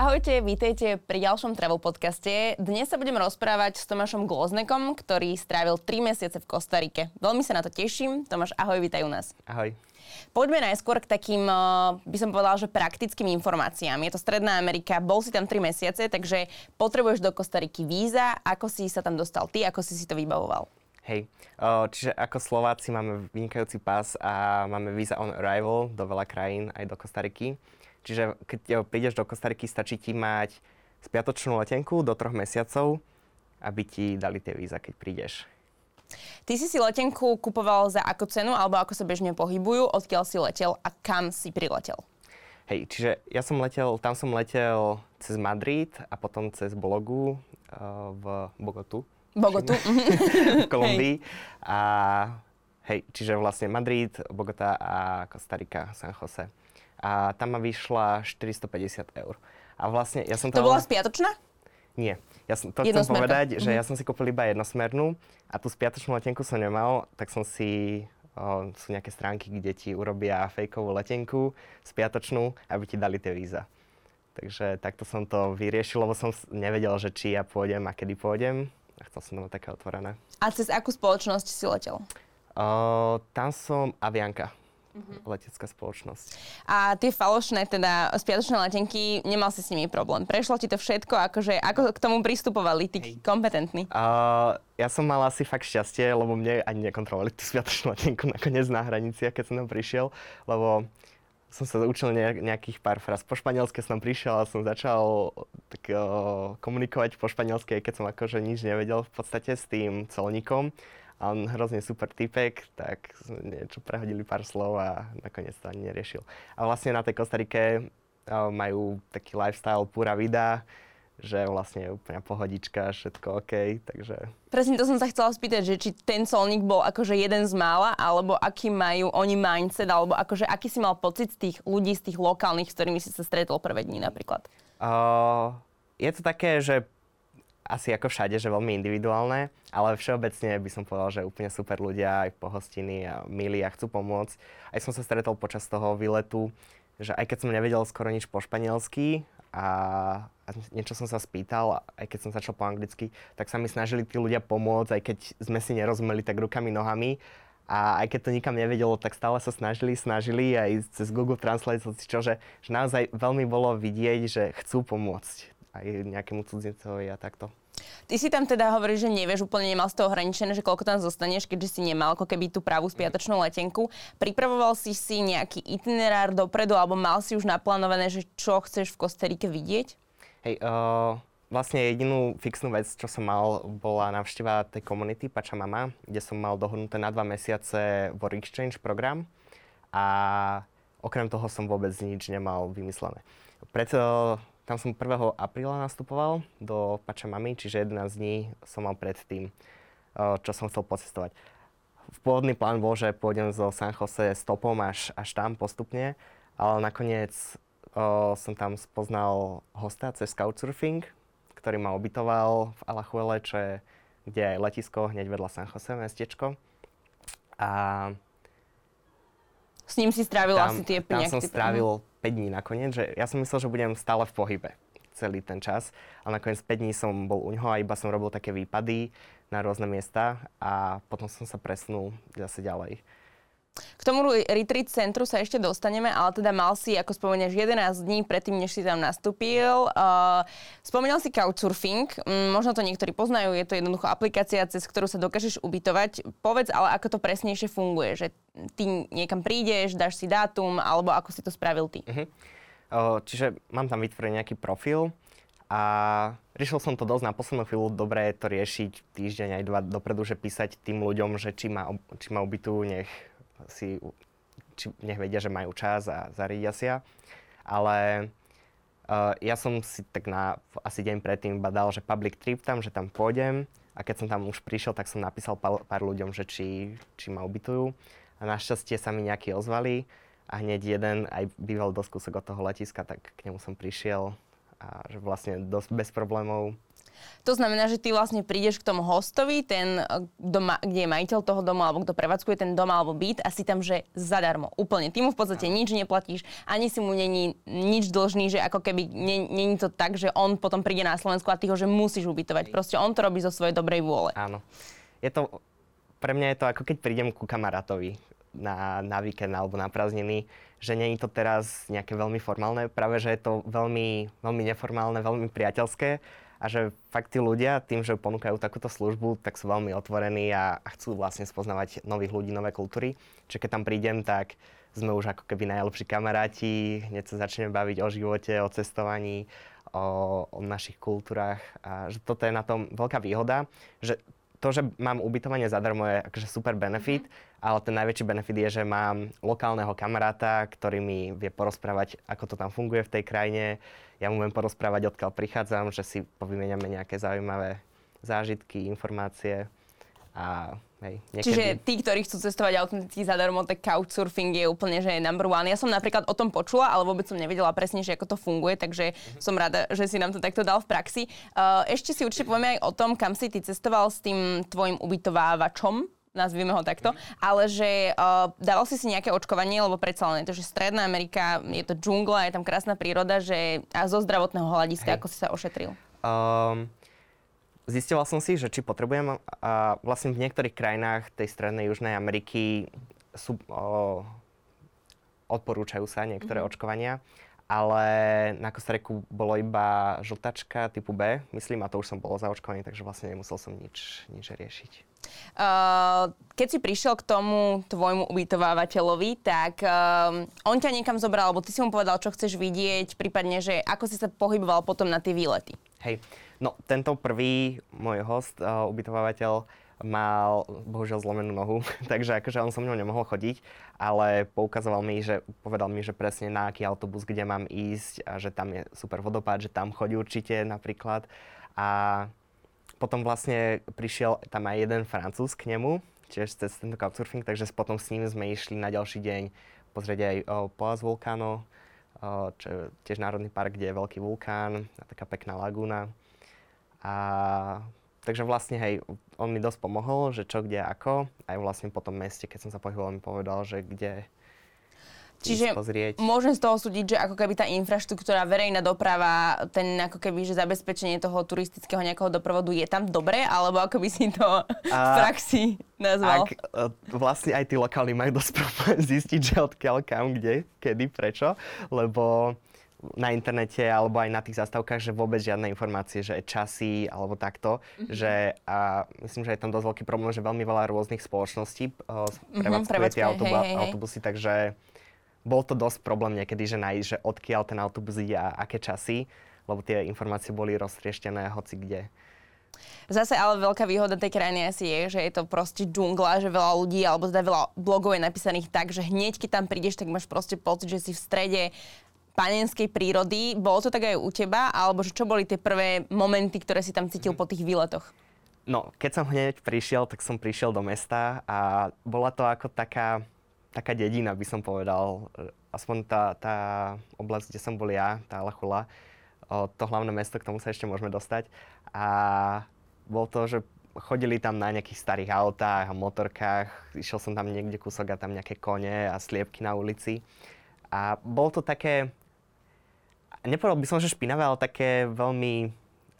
Ahojte, vítejte pri ďalšom travel podcaste. Dnes sa budem rozprávať s Tomášom Gloznekom, ktorý strávil 3 mesiace v Kostarike. Veľmi sa na to teším. Tomáš, ahoj, vítaj u nás. Ahoj. Poďme najskôr k takým, eh, by som povedala, že praktickým informáciám. Je to Stredná Amerika, bol si tam 3 mesiace, takže potrebuješ do Kostariky víza. Ako si sa tam dostal ty, ako si si to vybavoval? Hej, čiže ako Slováci máme vynikajúci pás a máme visa on arrival do veľa krajín, aj do Kostariky. Čiže keď prídeš do Kostariky, stačí ti mať spiatočnú letenku do troch mesiacov, aby ti dali tie víza, keď prídeš. Ty si si letenku kupoval za akú cenu, alebo ako sa bežne pohybujú, odkiaľ si letel a kam si priletel? Hej, čiže ja som letel, tam som letel cez Madrid a potom cez Bologu uh, v Bogotu. Bogotu. v Kolumbii. A hej, čiže vlastne Madrid, Bogota a Kostarika, San Jose a tam ma vyšla 450 eur. A vlastne ja som To bola spiatočná? Nie. Ja som, to chcem povedať, že ja mhm. som si kúpil iba jednosmernú a tú spiatočnú letenku som nemal, tak som si o, sú nejaké stránky, kde ti urobia fejkovú letenku, spiatočnú, aby ti dali tie víza. Takže takto som to vyriešil, lebo som nevedel, že či ja pôjdem a kedy pôjdem. A chcel som to mať také otvorené. A cez akú spoločnosť si letel? O, tam som Avianka uh-huh. letecká spoločnosť. A tie falošné, teda spiatočné letenky, nemal si s nimi problém. Prešlo ti to všetko, akože, ako k tomu pristupovali tí Hej. kompetentní? Uh, ja som mal asi fakt šťastie, lebo mne ani nekontrolovali tú spiatočnú letenku nakoniec na hraniciach, keď som tam prišiel, lebo som sa učil nejakých pár fraz po španielsky, som prišiel a som začal tak, uh, komunikovať po španielsky, keď som akože nič nevedel v podstate s tým celníkom a on hrozne super typek, tak niečo prehodili pár slov a nakoniec to ani neriešil. A vlastne na tej Kostarike majú taký lifestyle pura vida, že vlastne je úplne pohodička, všetko OK, takže... Presne to som sa chcela spýtať, že či ten solník bol akože jeden z mála, alebo aký majú oni mindset, alebo akože aký si mal pocit z tých ľudí, z tých lokálnych, s ktorými si sa stretol prvé dní napríklad? Uh, je to také, že asi ako všade, že veľmi individuálne, ale všeobecne by som povedal, že úplne super ľudia, aj pohostiny a milí a chcú pomôcť. Aj som sa stretol počas toho výletu, že aj keď som nevedel skoro nič po španielsky a, a niečo som sa spýtal, aj keď som začal po anglicky, tak sa mi snažili tí ľudia pomôcť, aj keď sme si nerozumeli tak rukami, nohami. A aj keď to nikam nevedelo, tak stále sa snažili, snažili aj cez Google Translate, čo, že, že naozaj veľmi bolo vidieť, že chcú pomôcť aj nejakému cudzincovi a takto. Ty si tam teda hovoríš, že nevieš, úplne nemal z toho ohraničené, že koľko tam zostaneš, keďže si nemal ako keby tú pravú spiatočnú letenku. Pripravoval si si nejaký itinerár dopredu, alebo mal si už naplánované, že čo chceš v Kosterike vidieť? Hej, uh, vlastne jedinú fixnú vec, čo som mal, bola návšteva tej komunity Pachamama, kde som mal dohodnuté na dva mesiace Work Exchange program a okrem toho som vôbec nič nemal vymyslené. Preto tam som 1. apríla nastupoval do Pačamami, čiže 11 dní som mal predtým, čo som chcel pocestovať. Pôvodný plán bol, že pôjdem zo San Jose stopom až, až tam postupne, ale nakoniec o, som tam spoznal hosta cez Couchsurfing, ktorý ma ubytoval v Alajuele, čo je, kde je letisko hneď vedľa San Jose mestečko. A s ním si strávil tam, asi tie Tam som strávil 5 dní nakoniec, že ja som myslel, že budem stále v pohybe celý ten čas. A nakoniec 5 dní som bol u ňoho a iba som robil také výpady na rôzne miesta a potom som sa presnul zase ďalej. K tomu retreat centru sa ešte dostaneme, ale teda mal si, ako spomenieš, 11 dní predtým, než si tam nastúpil. Uh, spomínal si Couchsurfing, um, možno to niektorí poznajú, je to jednoducho aplikácia, cez ktorú sa dokážeš ubytovať. Povedz ale, ako to presnejšie funguje, že ty niekam prídeš, dáš si dátum, alebo ako si to spravil ty. Uh-huh. Uh, čiže mám tam vytvorený nejaký profil a riešil som to dosť na poslednú chvíľu, dobre je to riešiť týždeň aj dva dopredu, že písať tým ľuďom, že či ma, či ma ubytujú, nech si, či nech vedia, že majú čas a zariadia si. Ale uh, ja som si tak na asi deň predtým badal, že public trip tam, že tam pôjdem a keď som tam už prišiel, tak som napísal pár, pár ľuďom, že či, či ma ubytujú. A našťastie sa mi nejakí ozvali a hneď jeden aj býval dosť kúsok od toho letiska, tak k nemu som prišiel a že vlastne dosť bez problémov To znamená, že ty vlastne prídeš k tomu hostovi, ten, doma, kde je majiteľ toho domu, alebo kto prevádzkuje ten dom alebo byt a si tam, že zadarmo. Úplne. Ty mu v podstate nič neplatíš, ani si mu není nič dlžný, že ako keby není to tak, že on potom príde na Slovensku a ty ho, že musíš ubytovať. Proste on to robí zo svojej dobrej vôle. Áno. Je to, pre mňa je to ako keď prídem ku kamarátovi na, na víkend alebo na prázdniny, že je to teraz nejaké veľmi formálne, práve že je to veľmi, veľmi neformálne, veľmi priateľské a že fakt tí ľudia tým, že ponúkajú takúto službu, tak sú veľmi otvorení a, chcú vlastne spoznávať nových ľudí, nové kultúry. Čiže keď tam prídem, tak sme už ako keby najlepší kamaráti, hneď sa začneme baviť o živote, o cestovaní, o, o našich kultúrach a že toto je na tom veľká výhoda, že to, že mám ubytovanie zadarmo je akože super benefit, mm-hmm. ale ten najväčší benefit je, že mám lokálneho kamaráta, ktorý mi vie porozprávať, ako to tam funguje v tej krajine. Ja mu viem porozprávať, odkiaľ prichádzam, že si povymeniame nejaké zaujímavé zážitky, informácie a Hej, niekedy... Čiže tí, ktorí chcú cestovať autenticky zadarmo, tak couchsurfing je úplne že number one. Ja som napríklad o tom počula, ale vôbec som nevedela presne, že ako to funguje, takže uh-huh. som rada, že si nám to takto dal v praxi. Uh, ešte si určite povieme aj o tom, kam si ty cestoval s tým tvojim ubytovávačom, nazvime ho takto, ale že uh, dával si si nejaké očkovanie, lebo predsa len je to, že Stredná Amerika, je to džungla, je tam krásna príroda, že a zo zdravotného hľadiska, Hej. ako si sa ošetril? Um, Zistoval som si, že či potrebujem, a vlastne v niektorých krajinách tej strednej Južnej Ameriky sú, o, odporúčajú sa niektoré mm-hmm. očkovania, ale na Kostariku bolo iba žltačka typu B, myslím, a to už som bol zaočkovaný, takže vlastne nemusel som nič, nič riešiť. Uh, keď si prišiel k tomu tvojmu ubytovávateľovi, tak uh, on ťa niekam zobral, alebo ty si mu povedal, čo chceš vidieť, prípadne, že ako si sa pohyboval potom na tie výlety. Hej, no tento prvý môj host, uh, ubytovávateľ, mal bohužiaľ zlomenú nohu, takže akože on so mnou nemohol chodiť, ale poukazoval mi, že povedal mi, že presne na aký autobus, kde mám ísť a že tam je super vodopád, že tam chodí určite napríklad. A potom vlastne prišiel tam aj jeden francúz k nemu, tiež cez tento couchsurfing, takže potom s ním sme išli na ďalší deň pozrieť aj o Poas Vulcano, čo je tiež národný park, kde je veľký vulkán taká pekná lagúna. A takže vlastne, hej, on mi dosť pomohol, že čo, kde, ako. Aj vlastne po tom meste, keď som sa pohyboval, mi povedal, že kde, Čiže môžem z toho súdiť, že ako keby tá infraštruktúra, verejná doprava, ten ako keby, že zabezpečenie toho turistického nejakého doprovodu je tam dobre, alebo ako by si to a, v praxi nazval? Ak, e, vlastne aj tí lokáli majú dosť problém zistiť, že odkiaľ, kam, kde, kedy, prečo, lebo na internete alebo aj na tých zastávkach, že vôbec žiadne informácie, že časy alebo takto, mm-hmm. že a myslím, že je tam dosť veľký problém, že veľmi veľa rôznych spoločností uh, prevádzkuje mm-hmm, tie autobu- hej, hej, autobusy, takže bol to dosť problém niekedy, že nájsť, že odkiaľ ten autobus ide a aké časy, lebo tie informácie boli roztrieštené hoci kde. Zase ale veľká výhoda tej krajiny asi je, že je to proste džungla, že veľa ľudí, alebo teda veľa blogov je napísaných tak, že hneď keď tam prídeš, tak máš proste pocit, že si v strede panenskej prírody. Bolo to tak aj u teba? Alebo čo boli tie prvé momenty, ktoré si tam cítil po tých výletoch? No, keď som hneď prišiel, tak som prišiel do mesta a bola to ako taká taká dedina, by som povedal. Aspoň tá, tá oblasť, kde som bol ja, tá Alachula, to hlavné mesto, k tomu sa ešte môžeme dostať. A bol to, že chodili tam na nejakých starých autách a motorkách, išiel som tam niekde kúsok a tam nejaké kone a sliepky na ulici. A bolo to také, nepovedal by som, že špinavé, ale také veľmi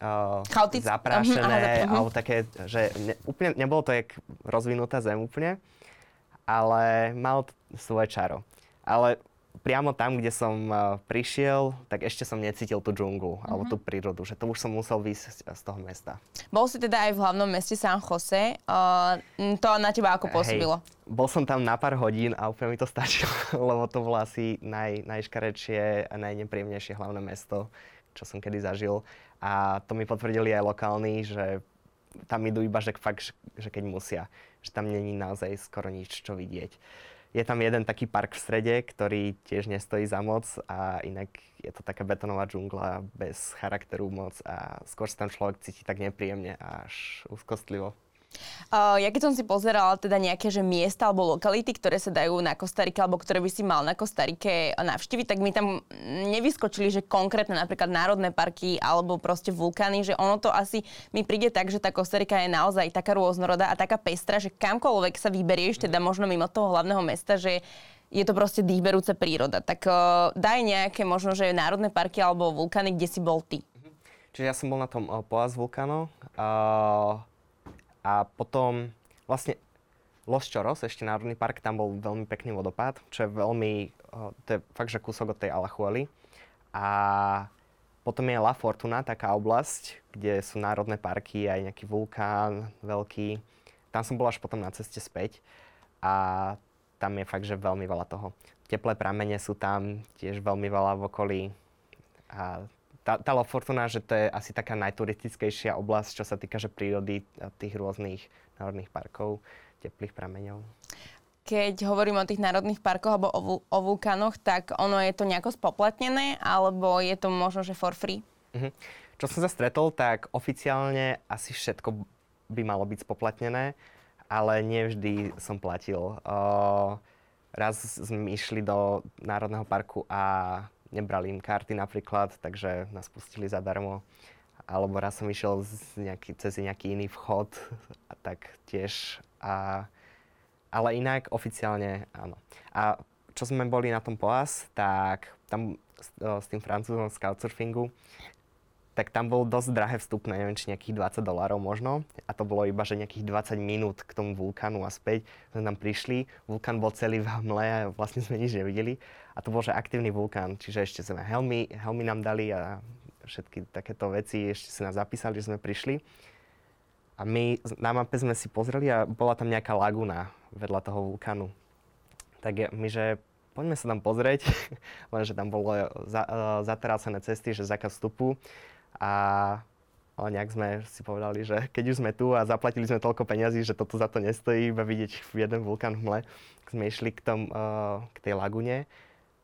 uh, zaprášené, uh-huh, uh-huh. alebo také, že ne, úplne, nebolo to jak rozvinutá zem úplne ale mal svoje čaro. Ale priamo tam, kde som uh, prišiel, tak ešte som necítil tú džunglu mm-hmm. alebo tú prírodu, že to už som musel výjsť z toho mesta. Bol si teda aj v hlavnom meste San Jose. Uh, to na teba ako pôsobilo? Hej, bol som tam na pár hodín a úplne mi to stačilo, lebo to bolo asi naj, najškarečšie a najnepríjemnejšie hlavné mesto, čo som kedy zažil. A to mi potvrdili aj lokálni, že tam idú iba, že fakt, že keď musia. Že tam není naozaj skoro nič, čo vidieť. Je tam jeden taký park v strede, ktorý tiež nestojí za moc a inak je to taká betonová džungla bez charakteru moc a skôr sa tam človek cíti tak nepríjemne až úzkostlivo. Uh, ja keď som si pozerala teda nejaké že miesta alebo lokality, ktoré sa dajú na Kostarike alebo ktoré by si mal na Kostarike navštíviť, tak mi tam nevyskočili, že konkrétne napríklad národné parky alebo proste vulkány, že ono to asi mi príde tak, že tá Kostarika je naozaj taká rôznorodá a taká pestra, že kamkoľvek sa vyberieš, teda možno mimo toho hlavného mesta, že je to proste dýchberúca príroda. Tak uh, daj nejaké možno, že národné parky alebo vulkány, kde si bol ty. Čiže ja som bol na tom uh, Poas vulkánu. Uh, a potom vlastne Los Choros, ešte národný park, tam bol veľmi pekný vodopád, čo je veľmi, to je fakt, že kúsok od tej Alachuely. A potom je La Fortuna, taká oblasť, kde sú národné parky, aj nejaký vulkán veľký. Tam som bol až potom na ceste späť a tam je fakt, že veľmi veľa toho. Teplé pramene sú tam tiež veľmi veľa v okolí. A tá, tá La Fortuna, že to je asi taká najturistickejšia oblasť, čo sa týka že prírody tých rôznych národných parkov, teplých prameňov. Keď hovorím o tých národných parkoch alebo o, o vulkánoch, tak ono je to nejako spoplatnené, alebo je to možno, že for free? Uh-huh. Čo som sa stretol, tak oficiálne asi všetko by malo byť spoplatnené, ale nevždy som platil. Uh, raz sme išli do Národného parku a nebrali im karty napríklad, takže nás pustili zadarmo. Alebo raz som išiel z nejaký, cez nejaký iný vchod, a tak tiež. A, ale inak oficiálne áno. A čo sme boli na tom POAS, tak tam s, s tým francúzom z Couchsurfingu, tak tam bolo dosť drahé vstupné, neviem, či nejakých 20 dolárov možno. A to bolo iba, že nejakých 20 minút k tomu vulkánu a späť. Sme tam prišli, vulkán bol celý v hmle a vlastne sme nič nevideli. A to bol, že aktívny vulkán, čiže ešte sme helmy, helmy nám dali a všetky takéto veci, ešte sa nás zapísali, že sme prišli. A my na mape sme si pozreli a bola tam nejaká laguna vedľa toho vulkánu. Tak my, že poďme sa tam pozrieť, lenže tam bolo za, uh, zaterácené cesty, že zákaz vstupu a ale nejak sme si povedali, že keď už sme tu a zaplatili sme toľko peňazí, že toto za to nestojí, iba vidieť jeden vulkán v mle, sme išli k, tom, uh, k tej lagune.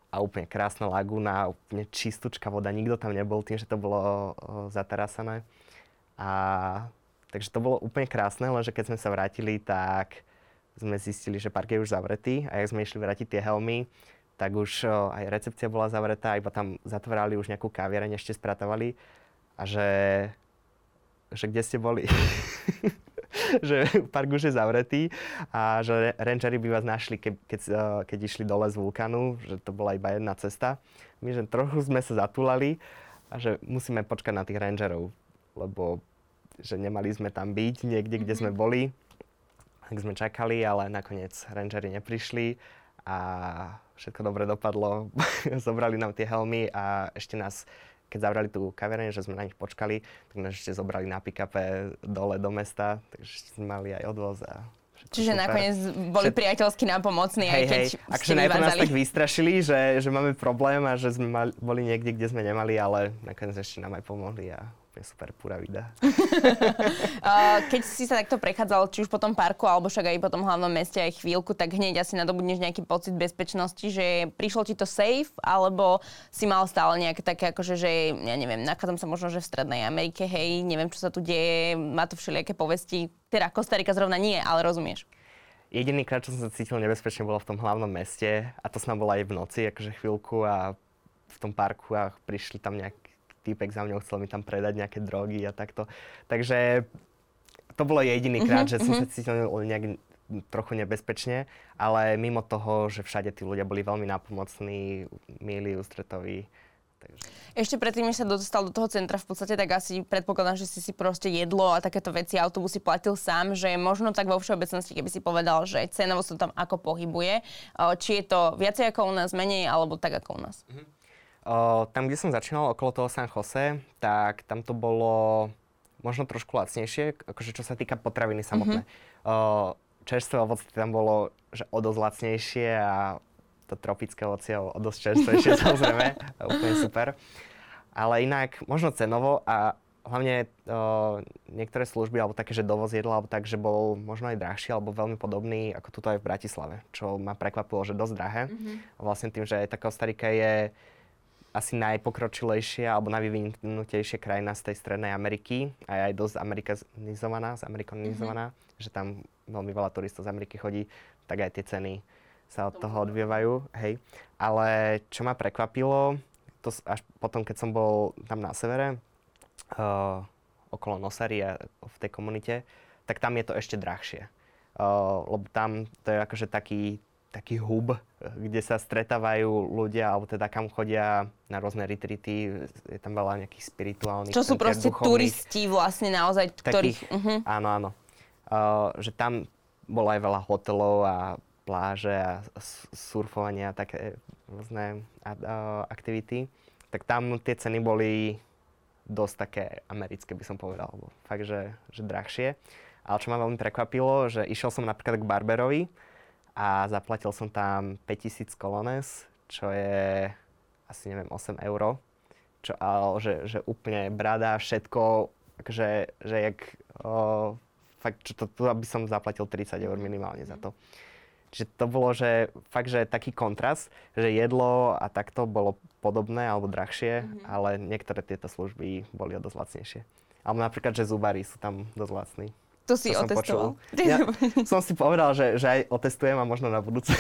A úplne krásna laguna, úplne čistúčka voda, nikto tam nebol tým, že to bolo uh, zatarasané. A takže to bolo úplne krásne, lenže keď sme sa vrátili, tak sme zistili, že park je už zavretý. A jak sme išli vrátiť tie helmy, tak už uh, aj recepcia bola zavretá, iba tam zatvárali už nejakú kaviareň, ešte spratávali a že, že kde ste boli. že park už je zavretý a že rangery by vás našli, ke, keď, eh, keď išli dole z vulkánu, že to bola iba jedna cesta. My, že trochu sme sa zatúlali a že musíme počkať na tých rangerov, lebo že nemali sme tam byť niekde, kde sme mhm. boli. Tak sme čakali, ale nakoniec rangery neprišli a všetko dobre dopadlo. Zobrali nám tie helmy a ešte nás keď zavrali tú kaviareň, že sme na nich počkali, tak nás ešte zobrali na pick-upe dole do mesta, takže sme mali aj odvoz a Čiže super. nakoniec boli Všet... priateľsky nápomocní, hej, aj keď hej. Akže najprv nás tak vystrašili, že, že máme problém a že sme mali, boli niekde, kde sme nemali, ale nakoniec ešte nám aj pomohli a úplne super púra vida. Keď si sa takto prechádzal, či už po tom parku, alebo však aj po tom hlavnom meste aj chvíľku, tak hneď asi nadobudneš nejaký pocit bezpečnosti, že prišlo ti to safe, alebo si mal stále nejaké také, akože, že ja neviem, nachádzam sa možno, že v Strednej Amerike, hej, neviem, čo sa tu deje, má to všelijaké povesti. Teda Kostarika zrovna nie, ale rozumieš. Jediný krát, čo som sa cítil nebezpečne, bolo v tom hlavnom meste a to som bola aj v noci, akože chvíľku a v tom parku a prišli tam nejak, týpek za mňou chcel mi tam predať nejaké drogy a takto. Takže to bolo jediný krát, mm-hmm, že som mm-hmm. sa cítil nejak trochu nebezpečne, ale mimo toho, že všade tí ľudia boli veľmi nápomocní, milí, ústretoví. Takže... Ešte predtým, než sa dostal do toho centra, v podstate tak asi predpokladám, že si si proste jedlo a takéto veci, autobusy platil sám, že možno tak vo všeobecnosti, keby si povedal, že cenovo sa tam ako pohybuje, či je to viacej ako u nás, menej, alebo tak ako u nás. Mm-hmm. Uh, tam, kde som začínal, okolo toho San Jose, tak tam to bolo možno trošku lacnejšie, akože čo sa týka potraviny samotné. Mm-hmm. Uh, čerstvé ovoce tam bolo že o dosť lacnejšie a to tropické ovocie o dosť čerstvejšie samozrejme, úplne super. Ale inak možno cenovo a hlavne uh, niektoré služby, alebo také, že dovoz jedla, alebo tak, že bol možno aj drahší, alebo veľmi podobný ako tuto aj v Bratislave, čo ma prekvapilo, že dosť drahé. Mm-hmm. Vlastne tým, že taká Kostarika je asi najpokročilejšia alebo najvyvinutejšia krajina z tej strednej Ameriky a aj dosť amerikanizovaná, zamerikanizovaná, mm-hmm. že tam veľmi veľa turistov z Ameriky chodí, tak aj tie ceny sa od toho odvievajú, hej. Ale čo ma prekvapilo, to až potom, keď som bol tam na severe, uh, okolo Nosaria v tej komunite, tak tam je to ešte drahšie. Uh, lebo tam to je akože taký, taký hub, kde sa stretávajú ľudia, alebo teda kam chodia na rôzne retreaty, je tam veľa nejakých spirituálnych Čo sú proste turisti vlastne naozaj, ktorých... Takých, uh-huh. Áno, áno. Uh, že tam bolo aj veľa hotelov a pláže a surfovanie a také rôzne aktivity, tak tam tie ceny boli dosť také americké, by som povedal, fakt, že, že drahšie. Ale čo ma veľmi prekvapilo, že išiel som napríklad k Barberovi a zaplatil som tam 5000 kolones, čo je asi neviem 8 eur. Čo, ale že, že úplne brada, všetko, že, že jak, o, fakt, čo to, tu by som zaplatil 30 eur minimálne za to. Čiže to bolo, že fakt, že taký kontrast, že jedlo a takto bolo podobné alebo drahšie, mm-hmm. ale niektoré tieto služby boli o dosť lacnejšie. Alebo napríklad, že zubári sú tam dosť lacní. To si to otestoval? Som, ja som si povedal, že, že aj otestujem a možno na budúce.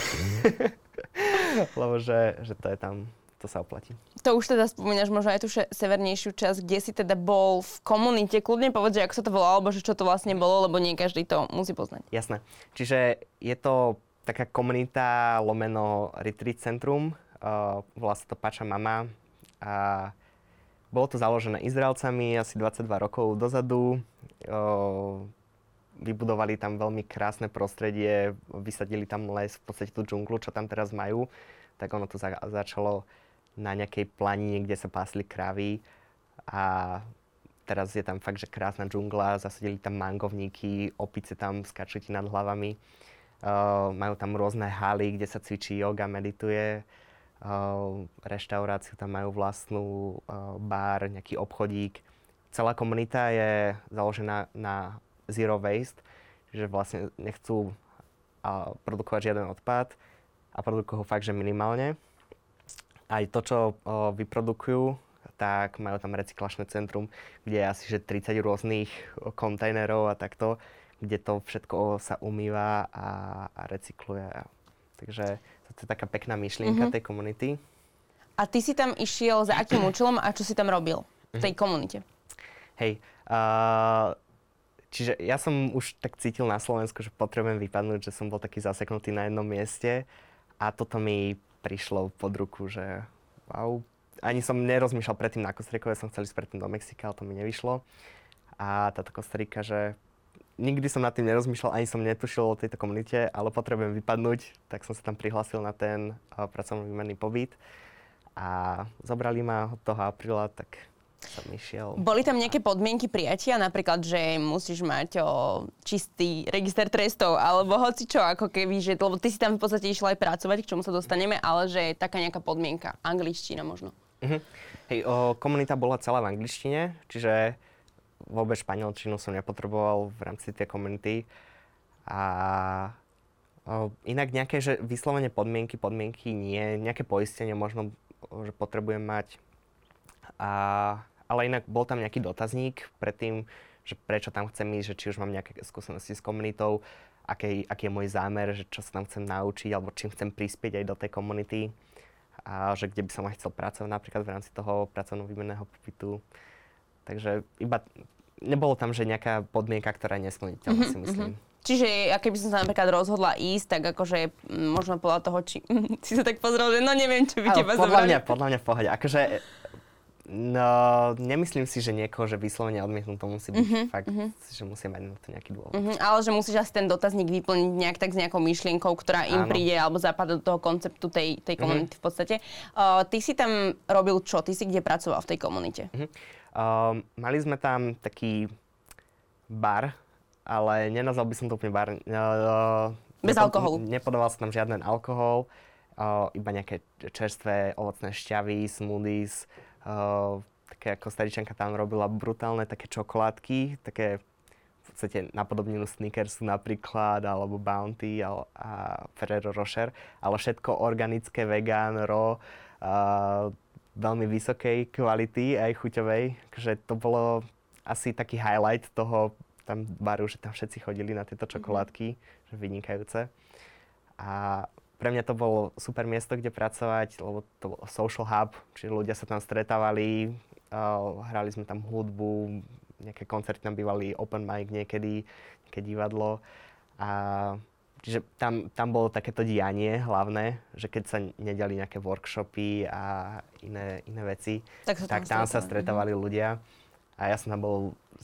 Lebo že, že to je tam, to sa oplatí. To už teda spomínaš možno aj tú severnejšiu časť, kde si teda bol v komunite. Kľudne povedz, že ako sa to volalo, alebo že čo to vlastne bolo, lebo nie každý to musí poznať. Jasné. Čiže je to taká komunita lomeno retreat centrum, uh, volá sa to Pača Mama a bolo to založené Izraelcami asi 22 rokov dozadu. Uh, vybudovali tam veľmi krásne prostredie, vysadili tam les, v podstate tú džunglu, čo tam teraz majú. Tak ono to za- začalo na nejakej planine, kde sa pásli kravy a teraz je tam fakt, že krásna džungla, zasadili tam mangovníky, opice tam skáču ti nad hlavami. Uh, majú tam rôzne haly, kde sa cvičí yoga, medituje. Uh, reštauráciu tam majú vlastnú, uh, bar, nejaký obchodík. Celá komunita je založená na zero waste, že vlastne nechcú uh, produkovať žiaden odpad a produkujú ho fakt, že minimálne. Aj to, čo uh, vyprodukujú, tak majú tam recyklačné centrum, kde je asi že 30 rôznych kontajnerov a takto kde to všetko sa umýva a, a recykluje. Takže to je taká pekná myšlienka mm-hmm. tej komunity. A ty si tam išiel za akým účelom a čo si tam robil v tej mhm. komunite? Hej, uh, čiže ja som už tak cítil na Slovensku, že potrebujem vypadnúť, že som bol taký zaseknutý na jednom mieste a toto mi prišlo pod ruku, že wow, ani som nerozmýšľal predtým na Kostrikove, som chcel ísť predtým do Mexika, ale to mi nevyšlo. A táto Kostrika, že nikdy som nad tým nerozmýšľal, ani som netušil o tejto komunite, ale potrebujem vypadnúť, tak som sa tam prihlásil na ten uh, pracovný výmenný pobyt. A zobrali ma od toho apríla, tak som išiel. Boli tam nejaké podmienky prijatia, napríklad, že musíš mať o, čistý register trestov, alebo hoci čo, ako keby, že, lebo ty si tam v podstate išiel aj pracovať, k čomu sa dostaneme, ale že je taká nejaká podmienka, angličtina možno. Uh-huh. Hej, o, komunita bola celá v angličtine, čiže vôbec španielčinu som nepotreboval v rámci tej komunity. A o, inak nejaké, že vyslovene podmienky, podmienky nie, nejaké poistenie možno, že potrebujem mať. A, ale inak bol tam nejaký dotazník predtým, že prečo tam chcem ísť, že či už mám nejaké skúsenosti s komunitou, aký, aký je môj zámer, že čo sa tam chcem naučiť, alebo čím chcem prispieť aj do tej komunity a že kde by som aj chcel pracovať napríklad v rámci toho pracovného výmenného pobytu. Takže iba nebolo tam, že nejaká podmienka, ktorá je nesplniteľná, mm-hmm, si myslím. Mm-hmm. Čiže ja keby som sa napríklad rozhodla ísť, tak akože možno podľa toho, či si sa tak pozrel, že no neviem, čo by teba podľa zobrali. Mňa, podľa mňa v pohode. Akože No, nemyslím si, že niekoho, že vyslovene odmietnú to musí byť mm-hmm, fakt, mm-hmm. že musí mať na to nejaký dôvod. Mm-hmm, ale že musíš asi ten dotazník vyplniť nejak tak s nejakou myšlienkou, ktorá im Áno. príde alebo zapadá do toho konceptu tej, tej komunity mm-hmm. v podstate. Uh, ty si tam robil čo? Ty si kde pracoval v tej komunite? Mm-hmm. Uh, mali sme tam taký bar, ale nenazval by som to úplne bar. Uh, Bez nepod- alkoholu. Nepodával sa tam žiaden alkohol, uh, iba nejaké čerstvé ovocné šťavy, smoothies. Uh, také ako staričanka tam robila brutálne také čokoládky, také v podstate napodobnenú Snickersu napríklad, alebo Bounty a, a Ferrero Rocher, ale všetko organické, vegan, raw, uh, veľmi vysokej kvality aj chuťovej, že to bolo asi taký highlight toho tam baru, že tam všetci chodili na tieto čokoládky, mm-hmm. že vynikajúce. A pre mňa to bolo super miesto, kde pracovať, lebo to bol social hub, čiže ľudia sa tam stretávali, uh, hrali sme tam hudbu, nejaké koncerty tam bývali, open mic niekedy, nejaké divadlo. A Čiže tam, tam bolo takéto dianie hlavné, že keď sa nediali nejaké workshopy a iné, iné veci, tak, tam, tak tam sa stretávali mm-hmm. ľudia. A ja som tam bol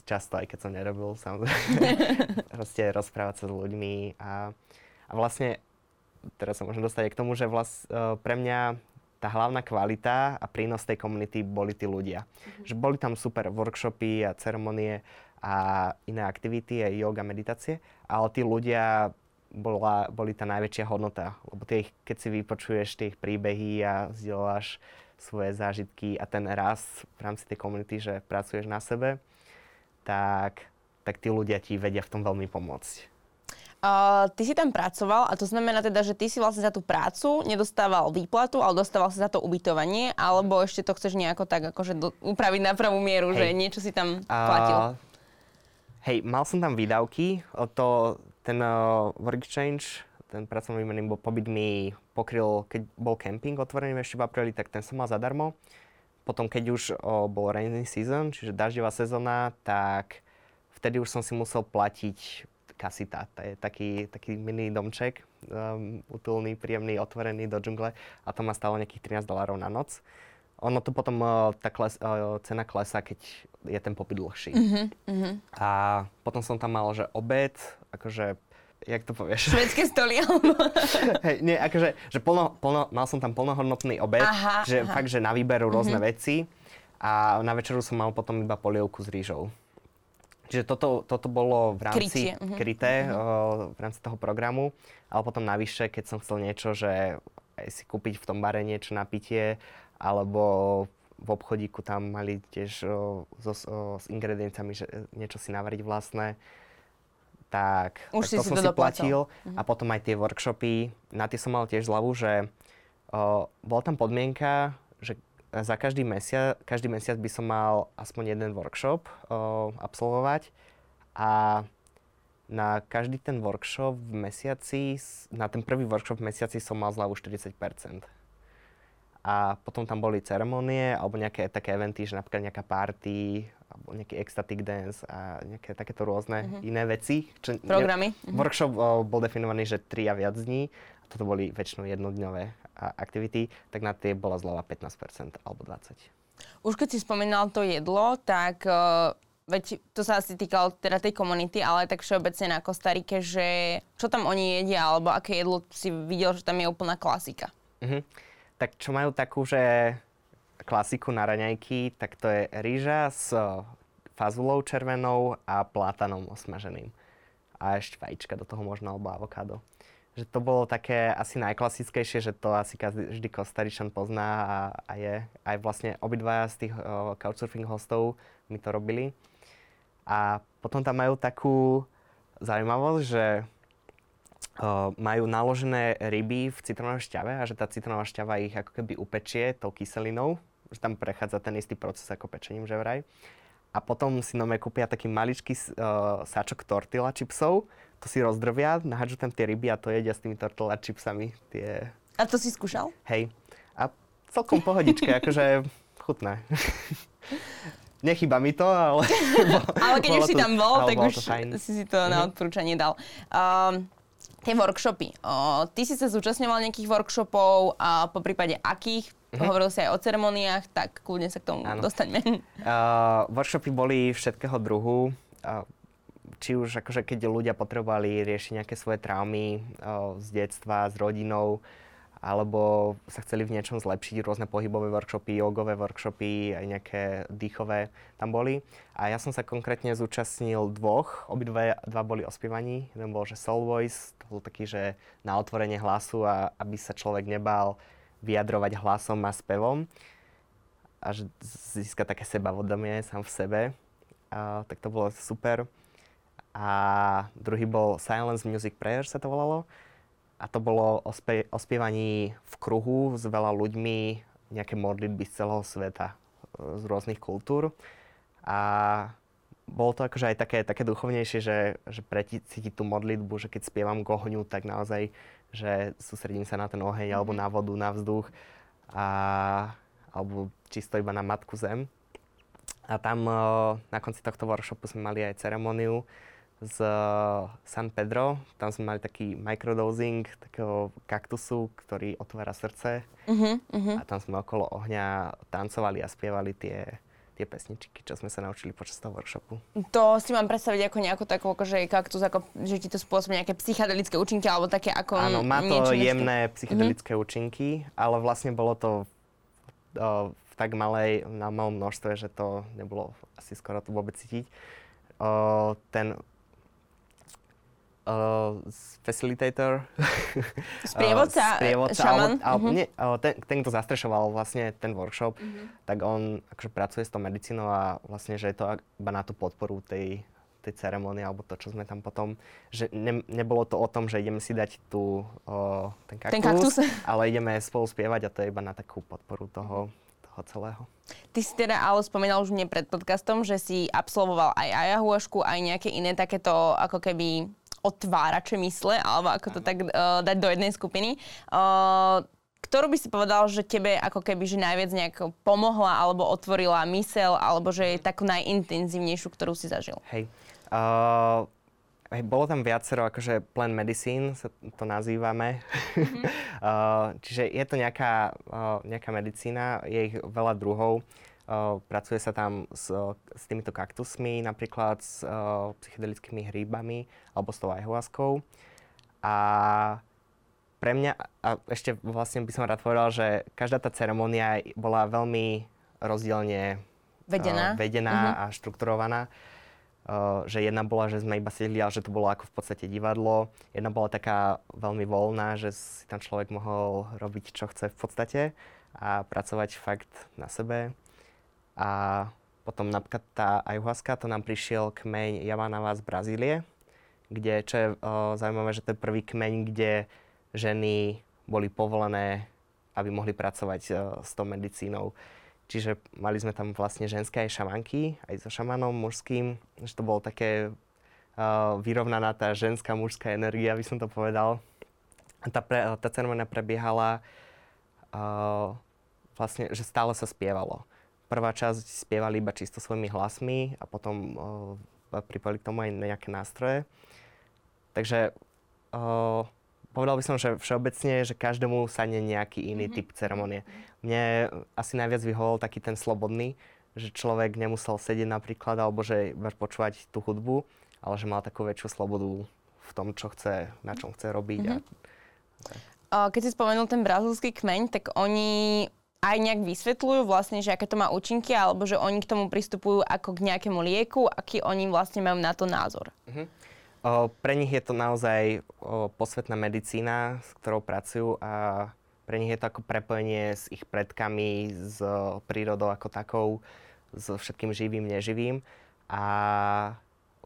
často, aj keď som nerobil, samozrejme. Proste rozprávať sa s ľuďmi. A, a vlastne, teraz sa môžem dostať k tomu, že vlast, uh, pre mňa tá hlavná kvalita a prínos tej komunity boli tí ľudia. Mm-hmm. Že boli tam super workshopy a ceremonie a iné aktivity, aj yoga, meditácie, ale tí ľudia bola, boli tá najväčšia hodnota. Lebo tie, keď si vypočuješ tie príbehy a zdieľaš svoje zážitky a ten raz v rámci tej komunity, že pracuješ na sebe, tak, tak tí ľudia ti vedia v tom veľmi pomôcť. Uh, ty si tam pracoval a to znamená teda, že ty si vlastne za tú prácu nedostával výplatu, ale dostával si za to ubytovanie, alebo ešte to chceš nejako tak akože do, upraviť na pravú mieru, hey. že niečo si tam platil? Uh, hej, mal som tam výdavky, to, ten uh, work exchange, ten pracovný výmenný pobyt mi pokryl, keď bol camping otvorený ešte v apríli, tak ten som mal zadarmo. Potom, keď už o, bol rainy season, čiže dažďová sezóna, tak vtedy už som si musel platiť kasita. To je taký, taký mini domček, um, utulný, príjemný, otvorený do džungle a to má stále nejakých 13 dolárov na noc. Ono to potom, uh, tá kles, uh, cena klesa, keď je ten popyt dlhší. Uh-huh, uh-huh. A potom som tam mal, že obed, akože jak to povieš? Švedské stoly, alebo... Hej, nie, akože, že plno, plno, mal som tam plnohodnotný obed, aha, že aha. fakt, že na výberu rôzne mm-hmm. veci a na večeru som mal potom iba polievku s rýžou. Čiže toto, toto bolo v rámci Krytie. Mhm. kryté, mm-hmm. o, v rámci toho programu, ale potom navyše, keď som chcel niečo, že si kúpiť v tom bare niečo na pitie, alebo v obchodíku tam mali tiež o, so, o, s ingredienciami, že niečo si navariť vlastné, tak, Už tak si to som si platil. Mhm. A potom aj tie workshopy, na tie som mal tiež zľavu, že o, bola tam podmienka, že za každý mesiac, každý mesiac by som mal aspoň jeden workshop o, absolvovať. A na každý ten workshop v mesiaci, na ten prvý workshop v mesiaci som mal zľavu 40 a potom tam boli ceremonie alebo nejaké také eventy, že napríklad nejaká party alebo nejaký ecstatic dance a nejaké takéto rôzne uh-huh. iné veci. Čo, Programy. Ne, uh-huh. Workshop o, bol definovaný, že 3 a viac dní. A toto boli väčšinou jednodňové aktivity, tak na tie bola zľava 15% alebo 20%. Už keď si spomínal to jedlo, tak uh, veď to sa asi týkalo teda tej komunity, ale tak všeobecne na Kostarike, že čo tam oni jedia, alebo aké jedlo si videl, že tam je úplná klasika. Uh-huh tak čo majú takú, že klasiku na raňajky, tak to je rýža s fazulou červenou a plátanom osmaženým. A ešte vajíčka do toho možno, alebo avokádo. Že to bolo také asi najklasickejšie, že to asi každý Kostaričan pozná a, a je. Aj vlastne obidvaja z tých uh, couchsurfing hostov mi to robili. A potom tam majú takú zaujímavosť, že majú naložené ryby v citronovej šťave a že tá citronová šťava ich ako keby upečie tou kyselinou, že tam prechádza ten istý proces ako pečením, že vraj. A potom si nome kúpia taký maličký uh, sáčok tortilla chipsov, to si rozdrvia, nahádžu tam tie ryby a to jedia s tými tortilla chipsami. Tie... A to si skúšal? Hej. A celkom pohodičke, akože chutné. Nechyba mi to, ale... ale keď už si tam bol, tak už si si to na mhm. odporúčanie dal. Um, tie workshopy. O, ty si sa zúčastňoval nejakých workshopov a po prípade akých? Mm-hmm. Hovoril si aj o ceremoniách, tak kľudne sa k tomu Áno. dostaňme. Uh, workshopy boli všetkého druhu. Uh, či už akože keď ľudia potrebovali riešiť nejaké svoje traumy uh, z detstva, s rodinou, alebo sa chceli v niečom zlepšiť, rôzne pohybové workshopy, jogové workshopy, aj nejaké dýchové tam boli. A ja som sa konkrétne zúčastnil dvoch, obidve dva boli o spievaní. Jeden bol, že Soul Voice, to bol taký, že na otvorenie hlasu a aby sa človek nebal vyjadrovať hlasom a spevom a že získa také sebavedomie sám v sebe. A, tak to bolo super. A druhý bol Silence Music Prayer sa to volalo a to bolo o, o spievaní v kruhu s veľa ľuďmi nejaké modlitby z celého sveta, z rôznych kultúr. A bolo to akože aj také, také duchovnejšie, že, že precítiť tú modlitbu, že keď spievam k ohňu, tak naozaj, že sústredím sa na ten oheň, alebo mhm. na vodu, na vzduch, a, alebo čisto iba na matku zem. A tam na konci tohto workshopu sme mali aj ceremoniu z San Pedro. Tam sme mali taký microdosing takého kaktusu, ktorý otvára srdce. Uh-huh, uh-huh. A tam sme okolo ohňa tancovali a spievali tie tie pesničky, čo sme sa naučili počas toho workshopu. To si mám predstaviť ako nejakú takú, akože kaktus, ako, že ti to spôsobí nejaké psychedelické účinky, alebo také ako... Áno, má to niečo, jemné nečo... psychedelické mm-hmm. účinky, ale vlastne bolo to o, v tak malej, na malom množstve, že to nebolo asi skoro to vôbec cítiť. O, ten uh, facilitator. Sprievodca, uh, sprievodca šaman. Alebo, alebo, uh-huh. nie, ten, ten, kto zastrešoval vlastne ten workshop, uh-huh. tak on akože pracuje s tou medicínou a vlastne, že je to iba na tú podporu tej, tej ceremonie alebo to, čo sme tam potom, že ne, nebolo to o tom, že ideme si dať tu uh, ten, kaktus, ten kaktus, ale ideme spolu spievať a to je iba na takú podporu toho, toho celého. Ty si teda ale spomínal už mne pred podcastom, že si absolvoval aj ayahuasku, aj nejaké iné takéto ako keby otvárače mysle, alebo ako to tak uh, dať do jednej skupiny. Uh, ktorú by si povedal, že tebe ako keby že najviac nejak pomohla alebo otvorila mysel, alebo že je takú najintenzívnejšiu, ktorú si zažil? Hej. Uh, hej, bolo tam viacero, akože plant medicine sa to nazývame. Mm-hmm. uh, čiže je to nejaká, uh, nejaká medicína, je ich veľa druhov. Pracuje sa tam s, s týmito kaktusmi, napríklad s psychedelickými hríbami alebo s tou ayahuaskou. A pre mňa, a ešte vlastne by som rád povedal, že každá tá ceremonia bola veľmi rozdielne vedená, uh, vedená uh-huh. a štrukturovaná. Uh, že jedna bola, že sme iba sedeli, ale že to bolo ako v podstate divadlo. Jedna bola taká veľmi voľná, že si tam človek mohol robiť, čo chce v podstate a pracovať fakt na sebe. A potom napríklad tá ayahuasca, to nám prišiel kmeň Javanava z Brazílie, kde, čo je o, zaujímavé, že to je prvý kmeň, kde ženy boli povolené, aby mohli pracovať o, s tou medicínou. Čiže mali sme tam vlastne ženské aj šamanky, aj so šamanom mužským, že to bolo také uh, vyrovnaná tá ženská, mužská energia, by som to povedal. A tá, pre, tá ceremonia prebiehala uh, vlastne, že stále sa spievalo prvá časť spievali iba čisto svojimi hlasmi a potom uh, pripojili k tomu aj nejaké nástroje. Takže uh, povedal by som, že všeobecne, že každému sa nie nejaký iný mm-hmm. typ ceremonie. Mne asi najviac vyhovoril taký ten slobodný, že človek nemusel sedieť napríklad, alebo že iba počúvať tú hudbu, ale že mal takú väčšiu slobodu v tom, čo chce, na čom chce robiť. Mm-hmm. A, Keď si spomenul ten brazilský kmeň, tak oni aj nejak vysvetľujú vlastne, že aké to má účinky, alebo že oni k tomu pristupujú ako k nejakému lieku, aký oni vlastne majú na to názor. Uh-huh. O, pre nich je to naozaj o, posvetná medicína, s ktorou pracujú a pre nich je to ako prepojenie s ich predkami, s o, prírodou ako takou, s všetkým živým, neživým. A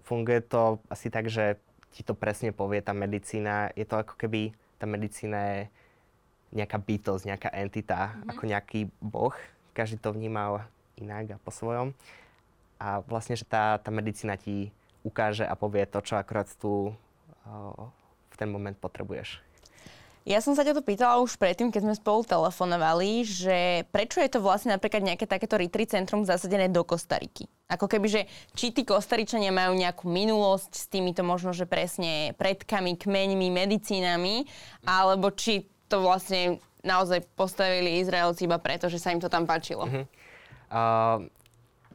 funguje to asi tak, že ti to presne povie tá medicína. Je to ako keby tá medicína je nejaká bytosť, nejaká entita, mm-hmm. ako nejaký boh. Každý to vnímal inak a po svojom. A vlastne, že tá, tá medicína ti ukáže a povie to, čo akorát tu v ten moment potrebuješ. Ja som sa ťa to pýtala už predtým, keď sme spolu telefonovali, že prečo je to vlastne napríklad nejaké takéto retreat centrum zasadené do Kostariky? Ako keby, že či tí Kostaričania majú nejakú minulosť s týmito možno, že presne predkami, kmeňmi, medicínami, alebo či to vlastne naozaj postavili Izraelci iba preto, že sa im to tam páčilo. Uh-huh. Uh,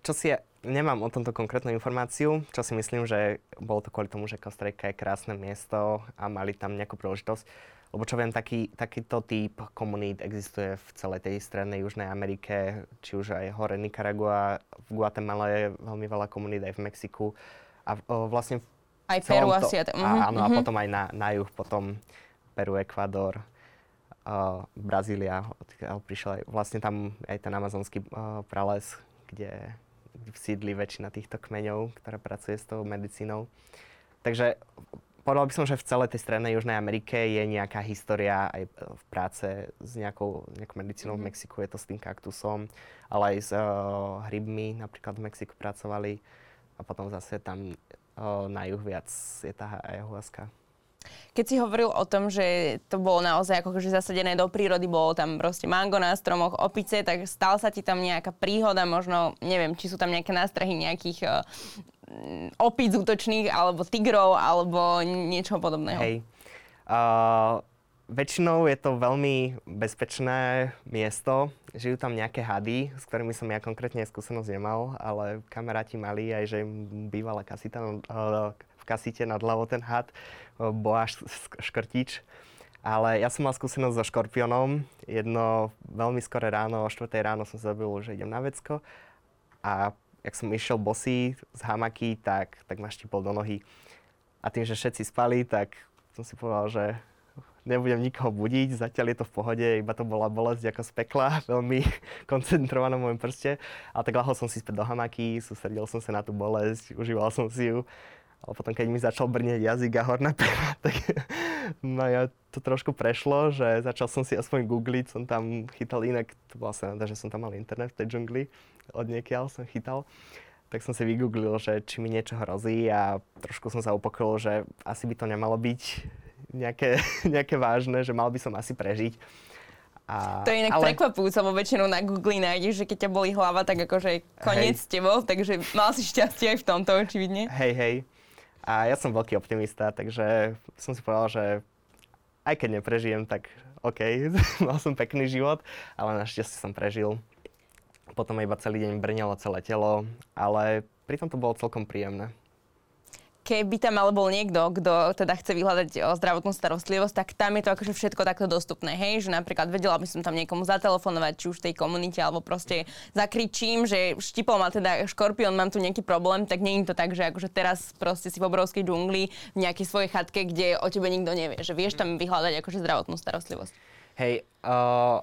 čo si ja, nemám o tomto konkrétnu informáciu, čo si myslím, že bolo to kvôli tomu, že Kostarika je krásne miesto a mali tam nejakú príležitosť. Lebo čo viem, taký, takýto typ komunít existuje v celej tej strednej Južnej Amerike, či už aj hore Nicaragua, v Guatemala je veľmi veľa komunít, aj v Mexiku. A o, vlastne aj Peru asi. To, a, áno, uh-huh. a mhm. potom aj na, na juh, potom Peru, Ekvador, uh, Brazília, odkiaľ prišiel aj, vlastne tam aj ten amazonský uh, prales, kde sídli väčšina týchto kmeňov, ktorá pracuje s tou medicínou. Takže povedal by som, že v celej tej strednej Južnej Amerike je nejaká história aj v práce s nejakou, nejakou medicínou. Mm. V mhm. Mexiku je to s tým kaktusom, ale aj s uh, hrybmi napríklad v Mexiku pracovali. A potom zase tam uh, na juh viac je tá ayahuasca. Keď si hovoril o tom, že to bolo naozaj ako že zasadené do prírody, bolo tam proste mango na stromoch, opice, tak stala sa ti tam nejaká príhoda, možno, neviem, či sú tam nejaké nástrahy nejakých uh, opíc útočných, alebo tigrov, alebo niečo podobného. Hej. Uh, väčšinou je to veľmi bezpečné miesto. Žijú tam nejaké hady, s ktorými som ja konkrétne skúsenosť nemal, ale kamaráti mali aj, že im bývala kasita, uh, v kasite nad hlavou ten had, bola škrtič. Ale ja som mal skúsenosť so škorpiónom. Jedno veľmi skoré ráno, o 4 ráno som sa zabil, že idem na vecko. A jak som išiel bosý z hamaky, tak, tak ma štipol do nohy. A tým, že všetci spali, tak som si povedal, že nebudem nikoho budiť, zatiaľ je to v pohode, iba to bola bolesť ako z pekla, veľmi koncentrovaná v mojom prste. Ale tak lahol som si späť do hamaky, sústredil som sa na tú bolesť, užíval som si ju. Ale potom, keď mi začal brnieť jazyk a horná pera, tak no ja to trošku prešlo, že začal som si aspoň googliť, som tam chytal inak, to bola sa že som tam mal internet v tej džungli, od niekiaľ som chytal. Tak som si vygooglil, že či mi niečo hrozí a trošku som sa upokojil, že asi by to nemalo byť nejaké, nejaké vážne, že mal by som asi prežiť. A, to je inak ale... prekvapujúce, lebo väčšinou na Google nájdeš, že keď ťa boli hlava, tak akože koniec s tebou, takže mal si šťastie aj v tomto očividne. Hej, hej. A ja som veľký optimista, takže som si povedal, že aj keď neprežijem, tak OK, mal som pekný život, ale našťastie som prežil. Potom iba celý deň brňalo celé telo, ale pritom to bolo celkom príjemné keby tam ale bol niekto, kto teda chce vyhľadať o zdravotnú starostlivosť, tak tam je to akože všetko takto dostupné, hej, že napríklad vedela by som tam niekomu zatelefonovať, či už v tej komunite, alebo proste zakričím, že štipol ma teda škorpión, mám tu nejaký problém, tak nie je to tak, že akože teraz proste si v obrovskej džungli v nejakej svojej chatke, kde o tebe nikto nevie, že vieš tam vyhľadať akože zdravotnú starostlivosť. Hej, uh,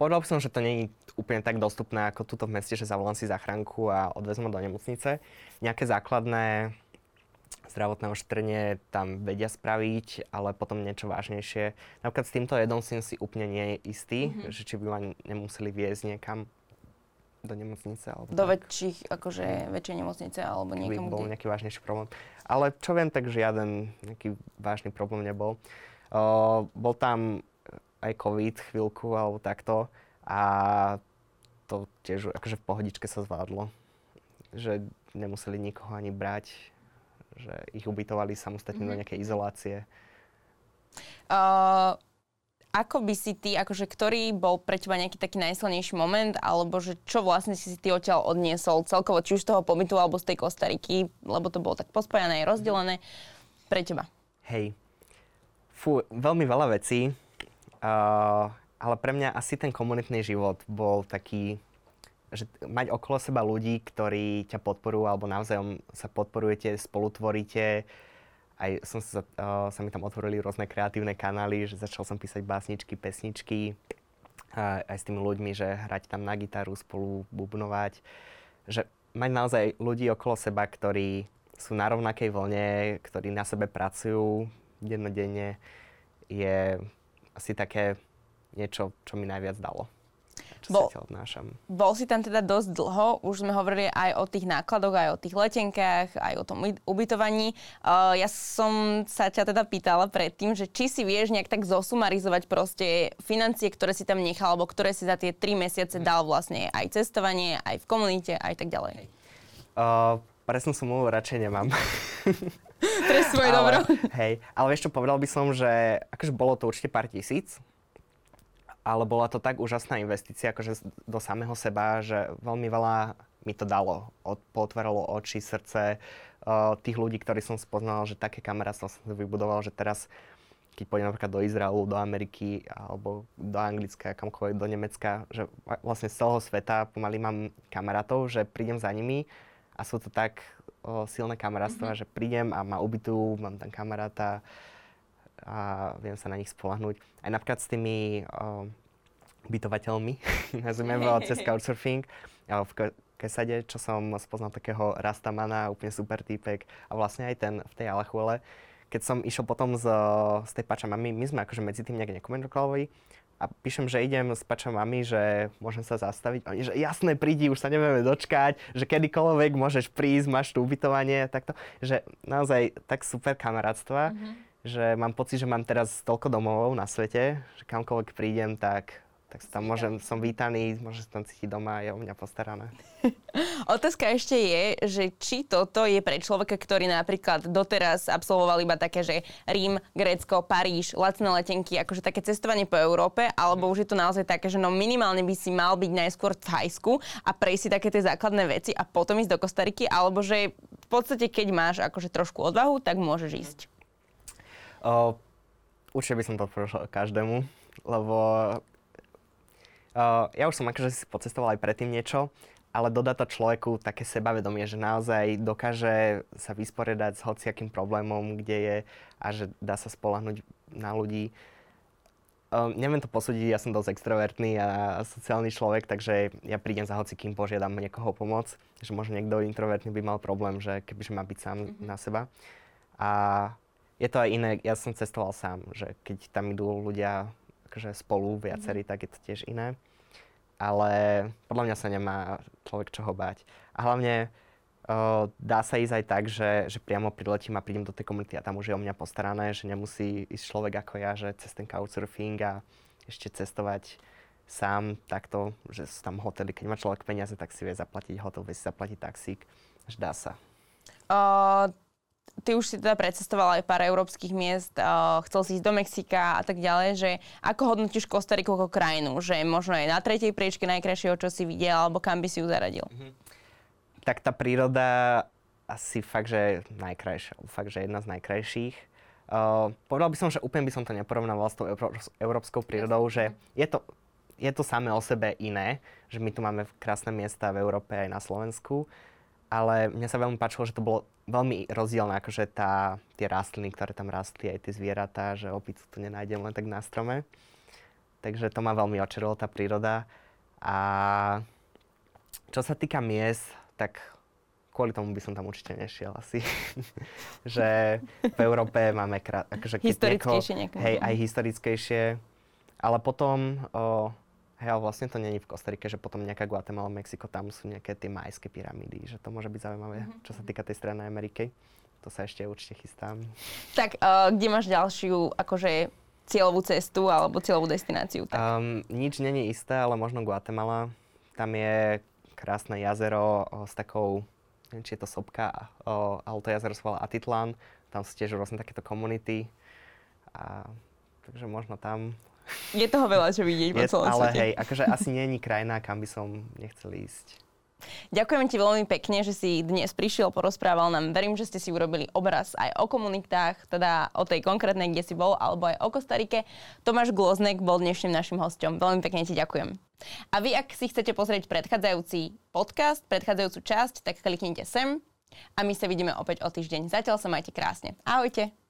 povedal som, že to nie je úplne tak dostupné ako tuto v meste, že zavolám si zachránku a odvezmu do nemocnice. Nejaké základné zdravotné ošetrenie tam vedia spraviť, ale potom niečo vážnejšie. Napríklad s týmto jedom som si úplne nie je istý, mm-hmm. že či by ma nemuseli viesť niekam do nemocnice. Alebo do tak. väčších, akože väčšej nemocnice alebo niekam, By bol kde... nejaký vážnejší problém. Ale čo viem, tak žiaden nejaký vážny problém nebol. Uh, bol tam aj COVID chvíľku alebo takto a to tiež akože v pohodičke sa zvládlo. Že nemuseli nikoho ani brať že ich ubytovali samostatne mm-hmm. do mhm. nejakej izolácie. Uh, ako by si ty, akože ktorý bol pre teba nejaký taký najsilnejší moment, alebo že čo vlastne si si ty odtiaľ odniesol celkovo, či už z toho pobytu, alebo z tej Kostariky, lebo to bolo tak pospojené, rozdelené, pre teba? Hej. Fú, veľmi veľa vecí, uh, ale pre mňa asi ten komunitný život bol taký že mať okolo seba ľudí, ktorí ťa podporujú alebo navzájom sa podporujete, spolutvoríte. Aj som sa, uh, sa mi tam otvorili rôzne kreatívne kanály, že začal som písať básničky, pesničky, uh, aj s tými ľuďmi, že hrať tam na gitaru, spolu bubnovať. Že mať naozaj ľudí okolo seba, ktorí sú na rovnakej vlne, ktorí na sebe pracujú dennodenne, je asi také niečo, čo mi najviac dalo čo bol, sa odnášam. Bol si tam teda dosť dlho, už sme hovorili aj o tých nákladoch, aj o tých letenkách, aj o tom ubytovaní. Uh, ja som sa ťa teda pýtala predtým, že či si vieš nejak tak zosumarizovať proste financie, ktoré si tam nechal, alebo ktoré si za tie tri mesiace dal vlastne aj cestovanie, aj v komunite, aj tak ďalej. Uh, presnú sumu radšej nemám. Pre svoje dobro. Hej, ale vieš čo, povedal by som, že akože bolo to určite pár tisíc, ale bola to tak úžasná investícia akože do samého seba, že veľmi veľa mi to dalo. Od, potvorilo oči, srdce uh, tých ľudí, ktorí som spoznal, že také kamarátstvo som vybudoval, že teraz keď pôjdem napríklad do Izraelu, do Ameriky alebo do Anglicka, kamkoľvek, do Nemecka, že vlastne z celého sveta pomaly mám kamarátov, že prídem za nimi a sú to tak o, silné kamarátstva, mm-hmm. že prídem a ma ubytujú, mám tam kamaráta, a viem sa na nich spolahnúť. Aj napríklad s tými uh, bytovateľmi, nazvime ho cez Couchsurfing, uh, v Kesade, čo som spoznal takého Rastamana, úplne super týpek a vlastne aj ten v tej Alachuele. Keď keď som išiel potom z, z tej Pačamami, my sme akože medzi tým nejak nekomunikovali a píšem, že idem s Pačamami, že môžem sa zastaviť. Oni, že jasné, prídi, už sa nevieme dočkať, že kedykoľvek môžeš prísť, máš tu ubytovanie, takto. Že naozaj tak super kamarátstva, mm-hmm. Že mám pocit, že mám teraz toľko domovov na svete, že kamkoľvek prídem, tak tak sa tam môžem, som vítaný, môžem sa tam cítiť doma, je o mňa postarané. Otázka ešte je, že či toto je pre človeka, ktorý napríklad doteraz absolvoval iba také, že Rím, Grécko, Paríž, lacné letenky, akože také cestovanie po Európe, alebo už je to naozaj také, že no minimálne by si mal byť najskôr v Thajsku a prejsť si také tie základné veci a potom ísť do Kostariky, alebo že v podstate keď máš akože trošku odvahu, tak môžeš ísť. Uh, určite by som to odpovedal každému, lebo Uh, ja už som akože si pocestoval aj predtým niečo, ale dodá to človeku také sebavedomie, že naozaj dokáže sa vysporiadať s hociakým problémom, kde je a že dá sa spolahnuť na ľudí. Uh, neviem to posúdiť, ja som dosť extrovertný a sociálny človek, takže ja prídem za hocikým, požiadam niekoho pomoc, že možno niekto introvertný by mal problém, že kebyže má byť sám mm-hmm. na seba. A je to aj iné, ja som cestoval sám, že keď tam idú ľudia akože spolu viacerí, mm-hmm. tak je to tiež iné. Ale podľa mňa sa nemá človek čoho báť. A hlavne uh, dá sa ísť aj tak, že, že priamo priletím a prídem do tej komunity a tam už je o mňa postarané, že nemusí ísť človek ako ja, že cez ten couchsurfing a ešte cestovať sám takto, že sú tam hotely. Keď má človek peniaze, tak si vie zaplatiť hotel, vie si zaplatiť taxík. Že dá sa. Uh, ty už si teda precestoval aj pár európskych miest, uh, chcel si ísť do Mexika a tak ďalej, že ako hodnotíš Kostariku ako krajinu? Že možno aj na tretej priečke najkrajšieho, čo si videl, alebo kam by si ju zaradil? Mm-hmm. Tak tá príroda asi fakt, že najkrajšia. Fakt, že jedna z najkrajších. Uh, povedal by som, že úplne by som to neporovnával s tou európskou prírodou, že je to, je to samé o sebe iné, že my tu máme krásne miesta v Európe aj na Slovensku, ale mne sa veľmi páčilo, že to bolo veľmi rozdielne, akože tá, tie rastliny, ktoré tam rastli, aj tie zvieratá, že opicu tu nenájdem len tak na strome. Takže to ma veľmi očarilo, tá príroda. A čo sa týka miest, tak kvôli tomu by som tam určite nešiel asi. že v Európe máme krát, akože historickejšie nieko, hej, aj historickejšie. Ale potom o, Hej, ale vlastne to není v Kostarike, že potom nejaká Guatemala, Mexiko, tam sú nejaké tie majské pyramídy, že to môže byť zaujímavé, mm-hmm. čo sa týka tej Strednej Ameriky. To sa ešte určite chystám. Tak, uh, kde máš ďalšiu, akože cieľovú cestu alebo cieľovú destináciu? Tak? Um, nič není isté, ale možno Guatemala. Tam je krásne jazero o, s takou, neviem, či je to sopka, o, ale to jazero sa volá Atitlan. Tam sú tiež rôzne takéto komunity. A, takže možno tam je toho veľa, čo vidieť po celom Ale svete. hej, akože asi nie je krajina, kam by som nechcel ísť. Ďakujem ti veľmi pekne, že si dnes prišiel, porozprával nám. Verím, že ste si urobili obraz aj o komunitách, teda o tej konkrétnej, kde si bol, alebo aj o Kostarike. Tomáš Gloznek bol dnešným našim hostom. Veľmi pekne ti ďakujem. A vy, ak si chcete pozrieť predchádzajúci podcast, predchádzajúcu časť, tak kliknite sem a my sa vidíme opäť o týždeň. Zatiaľ sa majte krásne. Ahojte.